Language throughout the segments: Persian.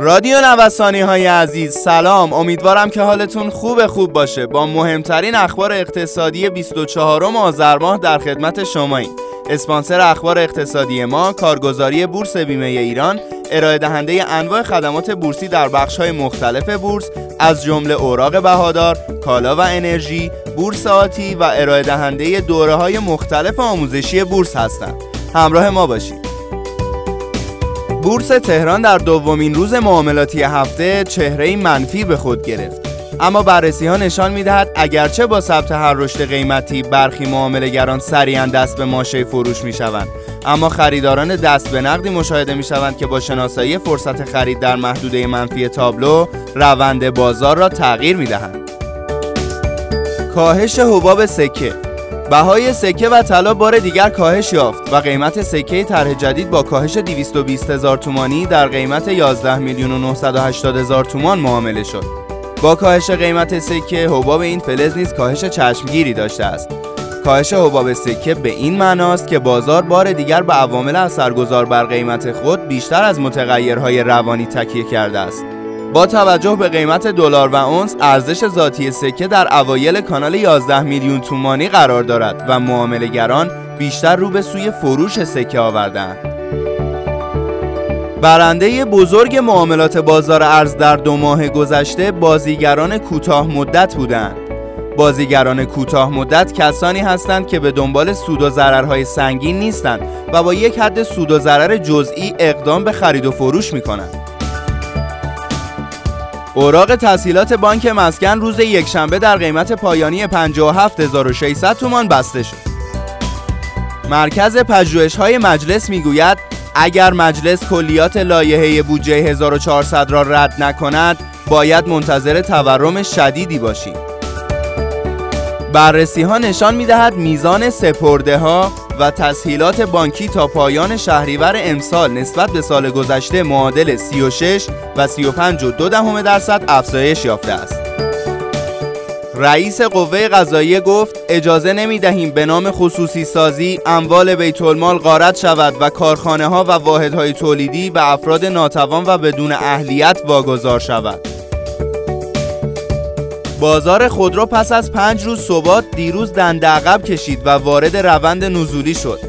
رادیو نوسانی های عزیز سلام امیدوارم که حالتون خوب خوب باشه با مهمترین اخبار اقتصادی 24 آذر ماه در خدمت شماییم اسپانسر اخبار اقتصادی ما کارگزاری بورس بیمه ایران ارائه دهنده انواع خدمات بورسی در بخش های مختلف بورس از جمله اوراق بهادار، کالا و انرژی، بورس آتی و ارائه دهنده دوره های مختلف آموزشی بورس هستند. همراه ما باشید. بورس تهران در دومین روز معاملاتی هفته چهره منفی به خود گرفت. اما بررسی ها نشان می‌دهد اگرچه با ثبت هر رشد قیمتی برخی معاملهگران سریعا دست به ماشه فروش می شوند اما خریداران دست به نقدی مشاهده می شوند که با شناسایی فرصت خرید در محدوده منفی تابلو روند بازار را تغییر می دهند کاهش حباب سکه بهای سکه و طلا بار دیگر کاهش یافت و قیمت سکه طرح جدید با کاهش 220 هزار تومانی در قیمت 11 میلیون و 980 هزار تومان معامله شد. با کاهش قیمت سکه حباب این فلز نیز کاهش چشمگیری داشته است. کاهش حباب سکه به این معناست که بازار بار دیگر به عوامل اثرگذار بر قیمت خود بیشتر از متغیرهای روانی تکیه کرده است. با توجه به قیمت دلار و اونس ارزش ذاتی سکه در اوایل کانال 11 میلیون تومانی قرار دارد و معاملهگران بیشتر رو به سوی فروش سکه آوردند. برنده بزرگ معاملات بازار ارز در دو ماه گذشته بازیگران کوتاه مدت بودند. بازیگران کوتاه مدت کسانی هستند که به دنبال سود و ضررهای سنگین نیستند و با یک حد سود و ضرر جزئی اقدام به خرید و فروش می کنند. اوراق تسهیلات بانک مسکن روز یکشنبه در قیمت پایانی 57600 تومان بسته شد. مرکز پژوهش‌های مجلس می‌گوید اگر مجلس کلیات لایحه بودجه 1400 را رد نکند باید منتظر تورم شدیدی باشیم. بررسی ها نشان می دهد میزان سپرده ها و تسهیلات بانکی تا پایان شهریور امسال نسبت به سال گذشته معادل 36 و 35 و درصد افزایش یافته است. رئیس قوه قضاییه گفت اجازه نمی دهیم به نام خصوصی سازی اموال بیت المال غارت شود و کارخانه ها و واحدهای تولیدی به افراد ناتوان و بدون اهلیت واگذار شود. بازار خودرو پس از پنج روز ثبات دیروز دنده عقب کشید و وارد روند نزولی شد.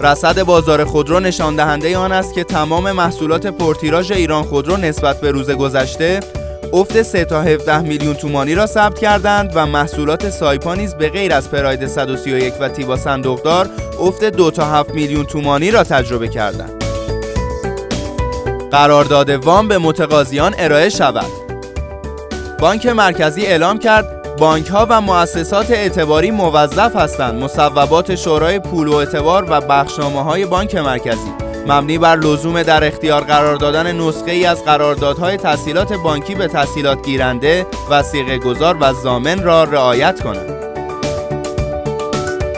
رصد بازار خودرو نشان دهنده آن است که تمام محصولات پرتیراژ ایران خودرو نسبت به روز گذشته افت 3 تا 17 میلیون تومانی را ثبت کردند و محصولات سایپا نیز به غیر از پراید 131 و تیبا صندوقدار افت 2 تا 7 میلیون تومانی را تجربه کردند. قرارداد وام به متقاضیان ارائه شود. بانک مرکزی اعلام کرد بانک ها و مؤسسات اعتباری موظف هستند مصوبات شورای پول و اعتبار و بخشنامه های بانک مرکزی مبنی بر لزوم در اختیار قرار دادن نسخه ای از قراردادهای تسهیلات بانکی به تسهیلات گیرنده وسیقه گذار و زامن را رعایت کنند.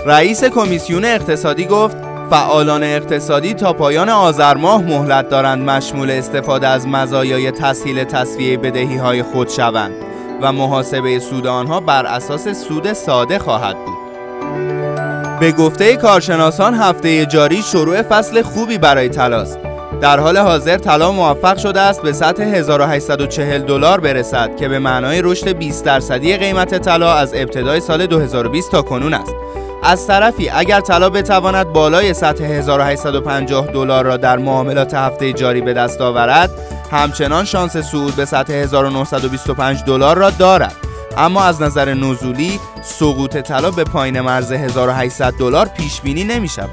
رئیس کمیسیون اقتصادی گفت فعالان اقتصادی تا پایان آذر ماه مهلت دارند مشمول استفاده از مزایای تسهیل تصفیه بدهی های خود شوند و محاسبه سود آنها بر اساس سود ساده خواهد بود. به گفته کارشناسان هفته جاری شروع فصل خوبی برای طلاست. در حال حاضر طلا موفق شده است به سطح 1840 دلار برسد که به معنای رشد 20 درصدی قیمت طلا از ابتدای سال 2020 تا کنون است. از طرفی اگر طلا بتواند بالای سطح 1850 دلار را در معاملات هفته جاری به دست آورد همچنان شانس صعود به سطح 1925 دلار را دارد. اما از نظر نزولی سقوط طلا به پایین مرز 1800 دلار پیش بینی نمی شود.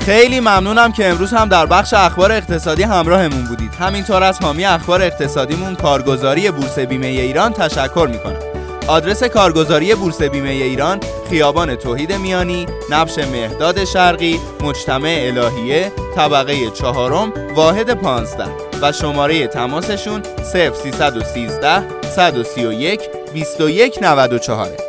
خیلی ممنونم که امروز هم در بخش اخبار اقتصادی همراهمون بودید. همینطور از حامی اخبار اقتصادیمون کارگزاری بورس بیمه ایران تشکر می‌کنم آدرس کارگزاری بورس بیمه ایران خیابان توحید میانی نبش مهداد شرقی مجتمع الهیه طبقه چهارم واحد 15 و شماره تماسشون 0313 131 2194